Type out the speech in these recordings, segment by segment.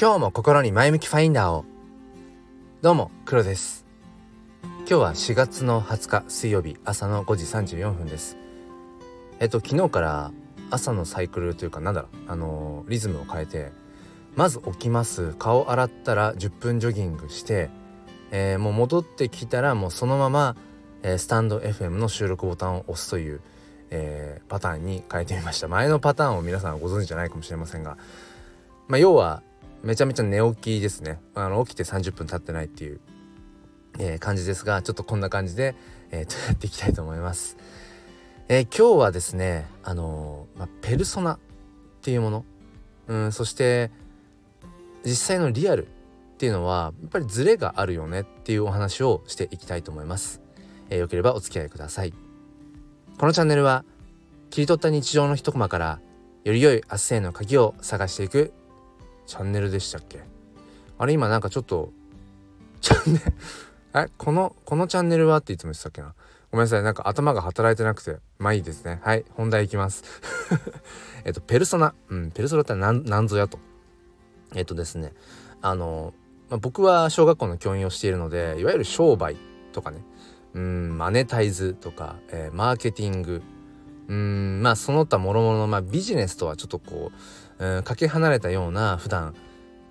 今日も心に前向きファインダーを。どうも黒です。今日は4月の20日水曜日朝の5時34分です。えっと昨日から朝のサイクルというかなんだろうあのー、リズムを変えてまず起きます顔洗ったら10分ジョギングして、えー、もう戻ってきたらもうそのまま、えー、スタンド FM の収録ボタンを押すという、えパターンに変えてみました。前のパターンを皆さんご存知じゃないかもしれませんがまあ要はめちゃめちゃ寝起きですね。あの起きて30分経ってないっていう、えー、感じですがちょっとこんな感じで、えー、やっていきたいと思います、えー、今日はですねあのまあ、ペルソナっていうもの。うんそして実際のリアルっていうのはやっぱりズレがあるよねっていうお話をしていきたいと思います、えー、よければお付き合いください。このチャンネルは切り取った日常の一コマからより良い明日への鍵を探していくチャンネルでしたっけ？あれ今なんかちょっとチャンネルえこのこのチャンネルはっていつも言ってたっけな？ごめんなさいなんか頭が働いてなくてまあいいですね。はい本題いきます。えっとペルソナ。うんペルソナって何何ぞやと。えっとですねあの、まあ、僕は小学校の教員をしているのでいわゆる商売とかね。うんマネタイズとか、えー、マーケティングうんまあその他諸々の、まあ、ビジネスとはちょっとこう、うん、かけ離れたような普段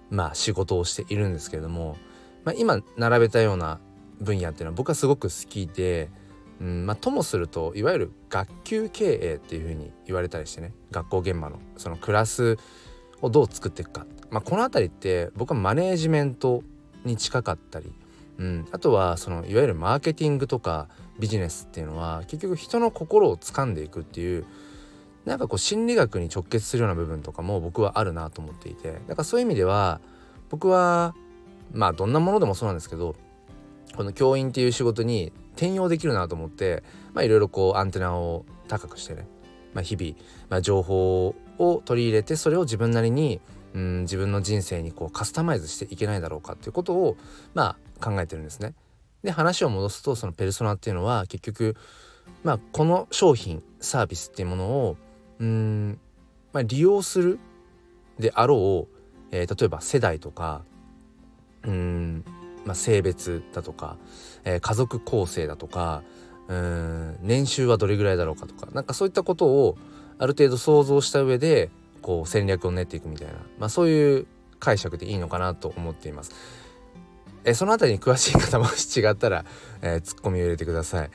まあ仕事をしているんですけれども、まあ、今並べたような分野っていうのは僕はすごく好きで、うんまあ、ともするといわゆる学級経営っていうふうに言われたりしてね学校現場のそのクラスをどう作っていくか、まあ、この辺りって僕はマネージメントに近かったり、うん、あとはそのいわゆるマーケティングとかビジネスっていうのは結局人の心を掴んでいくっていうなんかこう心理学に直結するような部分とかも僕はあるなと思っていて。だからそういう意味では僕はまあどんなものでもそうなんですけどこの教員っていう仕事に転用できるなと思っていろいろこうアンテナを高くしてね、まあ、日々、まあ、情報を取り入れてそれを自分なりにうん自分の人生にこうカスタマイズしていけないだろうかっていうことをまあ考えてるんですね。で話を戻すとそのペルソナっていうのは結局まあこの商品サービスっていうものをうん、まあ、利用するであろう、えー、例えば世代とかうん、まあ、性別だとか、えー、家族構成だとかうん年収はどれぐらいだろうかとかなんかそういったことをある程度想像した上でこう戦略を練っていくみたいな、まあ、そういう解釈でいいのかなと思っています。えその辺りに詳しい方もし違ったら、え、ツッコミを入れてください。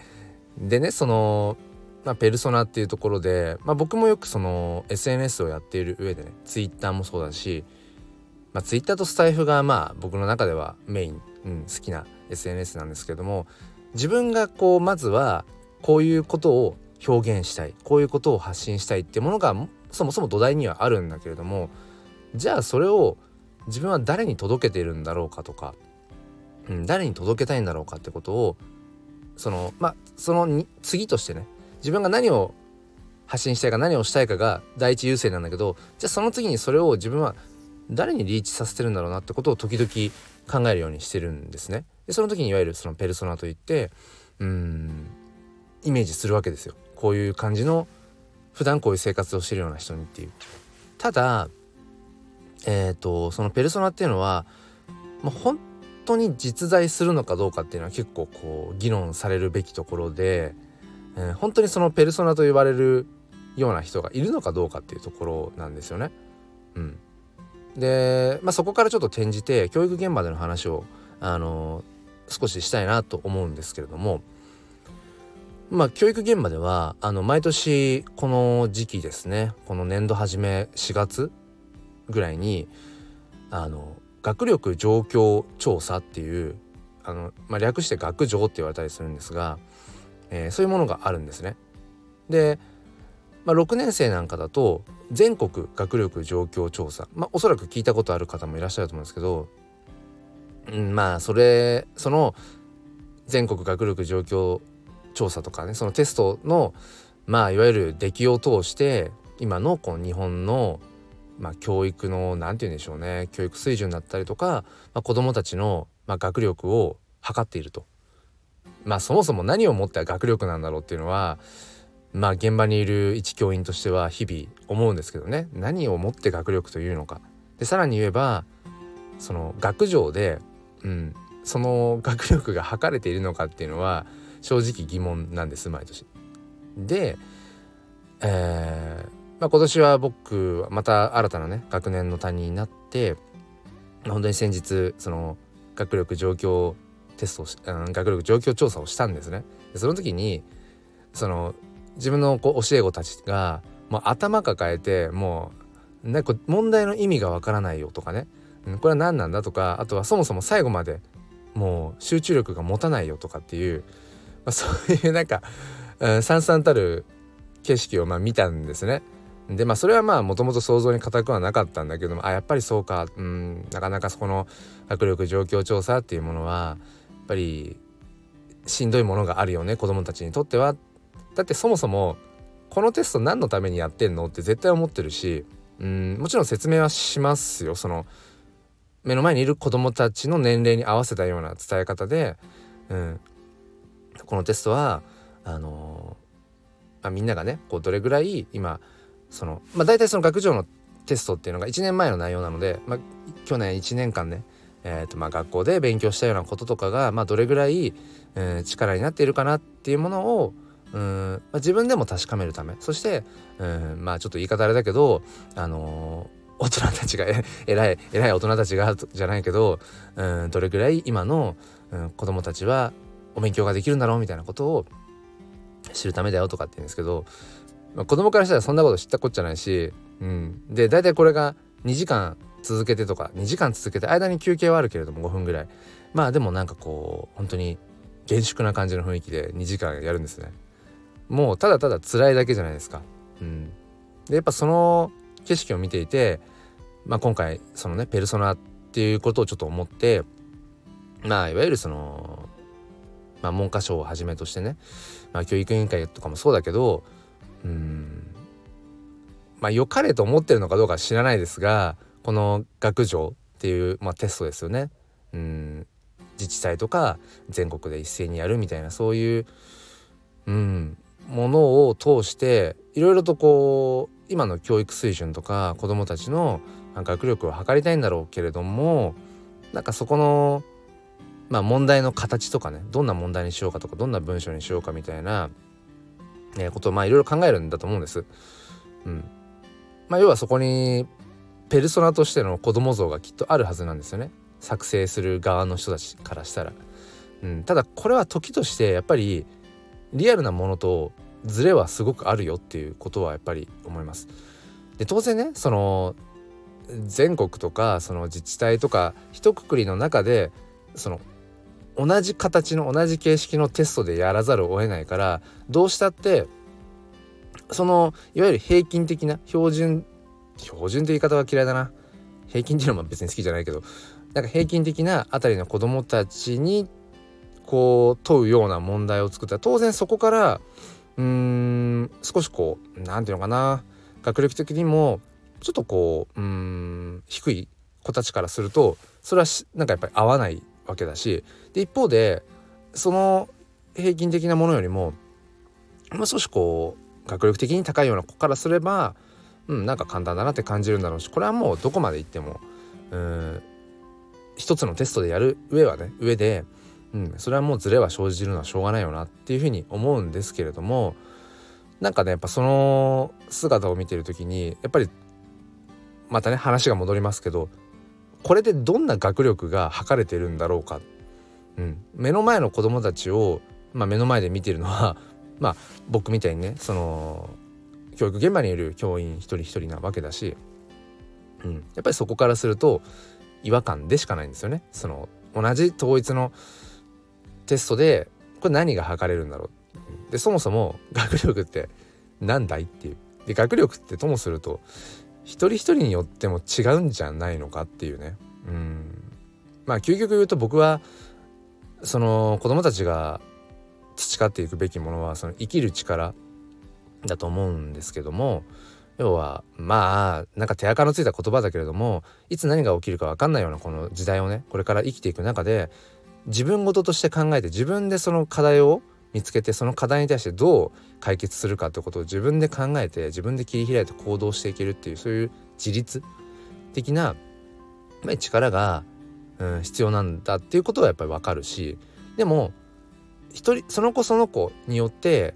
でねその、まあ、ペルソナっていうところで、まあ、僕もよくその SNS をやっている上でね Twitter もそうだし、まあ、Twitter とスタイフがまあ僕の中ではメイン、うん、好きな SNS なんですけども自分がこうまずはこういうことを表現したいこういうことを発信したいってものがそもそも土台にはあるんだけれどもじゃあそれを自分は誰に届けているんだろうかとかうん、誰に届けたいんだろうかってことをそのまあその次としてね自分が何を発信したいか何をしたいかが第一優先なんだけどじゃあその次にそれを自分は誰にリーチさせてるんだろうなってことを時々考えるようにしてるんですね。でその時にいわゆるそのペルソナといってうんイメージするわけですよ。こういう感じの普段こういう生活をしてるような人にっていう。ただえっ、ー、とそのペルソナっていうのは、まあ、本当に実在するのかどうかっていうのは結構こう議論されるべきところで、えー、本当にそのペルソナと呼ばれるような人がいるのかどうかっていうところなんですよね。うん、で、まあ、そこからちょっと転じて教育現場での話を、あのー、少ししたいなと思うんですけれども、まあ、教育現場ではあの毎年この時期ですねこの年度初め4月ぐらいにあの学力状況調査っていうあの、まあ、略して学情って言われたりするんですが、えー、そういうものがあるんですね。で、まあ、6年生なんかだと全国学力状況調査、まあ、おそらく聞いたことある方もいらっしゃると思うんですけど、うん、まあそれその全国学力状況調査とかねそのテストのまあいわゆる出来を通して今のこの日本のまあ、教育の何て言うんでしょうね教育水準だったりとか、まあ、子どもたちの、まあ、学力を測っていると。まあそもそも何をもって学力なんだろうっていうのはまあ現場にいる一教員としては日々思うんですけどね何をもって学力というのか。でさらに言えばその学上で、うん、その学力が測れているのかっていうのは正直疑問なんです毎年。で、えーまあ、今年は僕また新たなね学年の担任になって本当に先日その学力状況テストし、うん、学力状況調査をしたんですね。でその時にその自分のこう教え子たちがもう頭抱えてもうなんか問題の意味がわからないよとかね、うん、これは何なんだとかあとはそもそも最後までもう集中力が持たないよとかっていう、まあ、そういうなんか、うん、さんさんたる景色をまあ見たんですね。でまあそれはまあもともと想像に難くはなかったんだけどもあやっぱりそうか。うんなかなかそこの学力状況調査っていうものはやっぱりしんどいものがあるよね子どもたちにとっては。だってそもそもこのテスト何のためにやってんの？って絶対思ってるしうんもちろん説明はしますよ。その目の前にいる子どもたちの年齢に合わせたような伝え方で、うん、このテストはあのまあ、みんながねこうどれぐらい今そのまあ大体その学上のテストっていうのが1年前の内容なので、まあ、去年1年間ね、えーとまあ、学校で勉強したようなこととかが、まあ、どれぐらい、えー、力になっているかなっていうものをうん、まあ、自分でも確かめるためそしてうんまあちょっと言い方あれだけどあのー、大人たちが 偉い偉い大人たちがじゃないけどうんどれぐらい今の、うん、子供たちはお勉強ができるんだろうみたいなことを知るためだよとかって言うんですけど、まあ、子供からしたらそんなこと知ったこっちゃないし、うん、で大体これが2時間続けてとか2時間続けて間に休憩はあるけれども5分ぐらい。まあでもなんかこう本当に厳粛な感じの雰囲気で2時間やるんですね。もうただただ辛いだけじゃないですか。うん。でやっぱその景色を見ていてまあ今回そのねペルソナっていうことをちょっと思ってまあいわゆるそのまあ文科省をはじめとしてねまあ、教育委員会とかもそうだけどうん。まあ良かれと思ってるのかどうか知らないですがこの学上っていう、まあ、テストですよね。うん。自治体とか全国で一斉にやるみたいなそういう、うん、ものを通していろいろとこう今の教育水準とか子どもたちの学力を測りたいんだろうけれどもなんかそこのまあ、問題の形とかねどんな問題にしようかとかどんな文章にしようかみたいな、ね、ことをまあいろいろ考えるんだと思うんです。うんまあ、要はそこにペルソナとしての子供像がきっとあるはずなんですよね作成する側の人たちからしたら。うん、ただこれは時としてやっぱりリアルなものとズレはすごくあるよっていうことはやっぱり思います。で当然ねその全国とかその自治体とか一括りの中でその同じ形の同じ形式のテストでやらざるを得ないからどうしたってそのいわゆる平均的な標準標準って言い方は嫌いだな。平均っていうのも別に好きじゃないけどなんか平均的なあたりの子どもたちにこう問うような問題を作った。ら当然そこからうーん少しこう何て言うのかな。学力的にもちょっとこううん低い子たちからするとそれはなんかやっぱり合わないわけだしで一方でその平均的なものよりももう少しこう学力的に高いような子からすればうんなんか簡単だなって感じるんだろうしこれはもうどこまで行ってもうん一つのテストでやる上はね上で、うん、それはもうズレは生じるのはしょうがないよなっていうふうに思うんですけれどもなんかねやっぱその姿を見てる時にやっぱりまたね話が戻りますけどこれでどんな学力が測れてるんだろうか、うん、目の前の子供たちを、まあ、目の前で見てるのは まあ僕みたいにねその教育現場にいる教員一人一人なわけだし、うん、やっぱりそこからすると違和感でしかないんですよね。その同じ統一のテストでこれ何が測れるんだろう。でそもそも学力って何だいっていう。で学力ってともすると一人一人によっても違うんじゃないのかっていうね。うん。まあ究極言うと僕はその子供たちが培っていくべきものはその生きる力だと思うんですけども要はまあなんか手垢のついた言葉だけれどもいつ何が起きるか分かんないようなこの時代をねこれから生きていく中で自分事として考えて自分でその課題を見つけてその課題に対してどう解決するかってことを自分で考えて自分で切り開いて行動していけるっていうそういう自立的な力がうん、必要なんだっていうことはやっぱり分かるしでも一人その子その子によって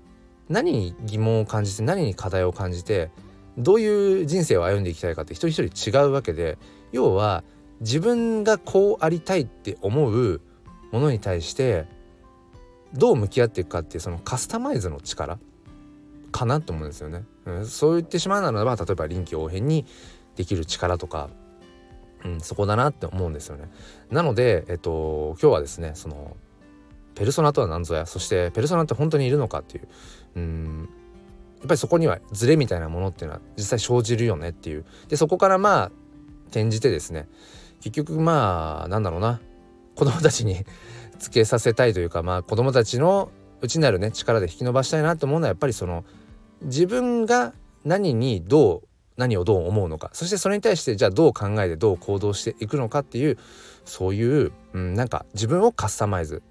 何に疑問を感じて何に課題を感じてどういう人生を歩んでいきたいかって一人一人違うわけで要は自分がこうありたいって思うものに対してどう向き合っていくかっていうそのカスタマイズの力かなと思うんですよね。うん、そう言ってしまうならば例えば臨機応変にできる力とか、うん、そこだなって思うんですよね。なので、えっと、今日はですねそのペルソナとは何ぞやそしてペルソナって本当にいるのかっていううんやっぱりそこにはズレみたいなものっていうのは実際生じるよねっていうでそこからまあ転じてですね結局まあなんだろうな子供たちにつけさせたいというかまあ子供たちの内なるね力で引き伸ばしたいなと思うのはやっぱりその自分が何にどう何をどう思うのか。そしてそれに対してじゃあどう考えてどう行動していくのかっていうそういう、うん、なんか自分をカスタマイズ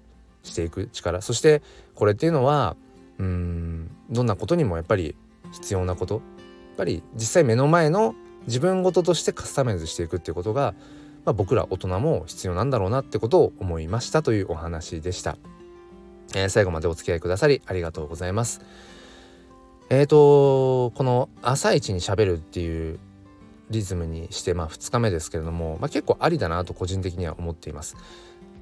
していく力。そしてこれっていうのはうんどんなことにもやっぱり必要なこと。やっぱり実際目の前の自分事としてカスタマイズしていくっていうことが、まあ、僕ら大人も必要なんだろうなってことを思いましたというお話でした、えー、最後までお付き合いくださりありがとうございます。えーとこの「朝一にしゃべる」っていうリズムにして、まあ、2日目ですけれども、まあ、結構ありだなと個人的には思っています。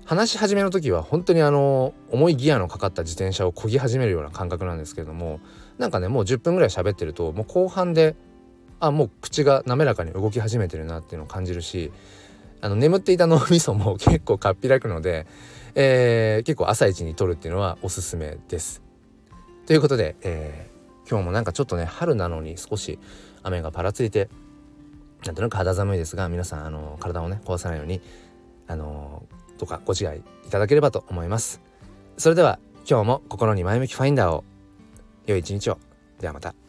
話し始めの時は本当にあの重いギアのかかった自転車を漕ぎ始めるような感覚なんですけれどもなんかねもう10分ぐらい喋ってるともう後半であもう口が滑らかに動き始めてるなっていうのを感じるしあの眠っていた脳みそも結構かっぴらくので、えー、結構朝一に撮るっていうのはおすすめです。ということで、えー、今日もなんかちょっとね春なのに少し雨がぱらついてなんとなく肌寒いですが皆さんあの体をね壊さないようにあのとかご自愛いただければと思います。それでは今日も心に前向きファインダーを良い一日を。ではまた。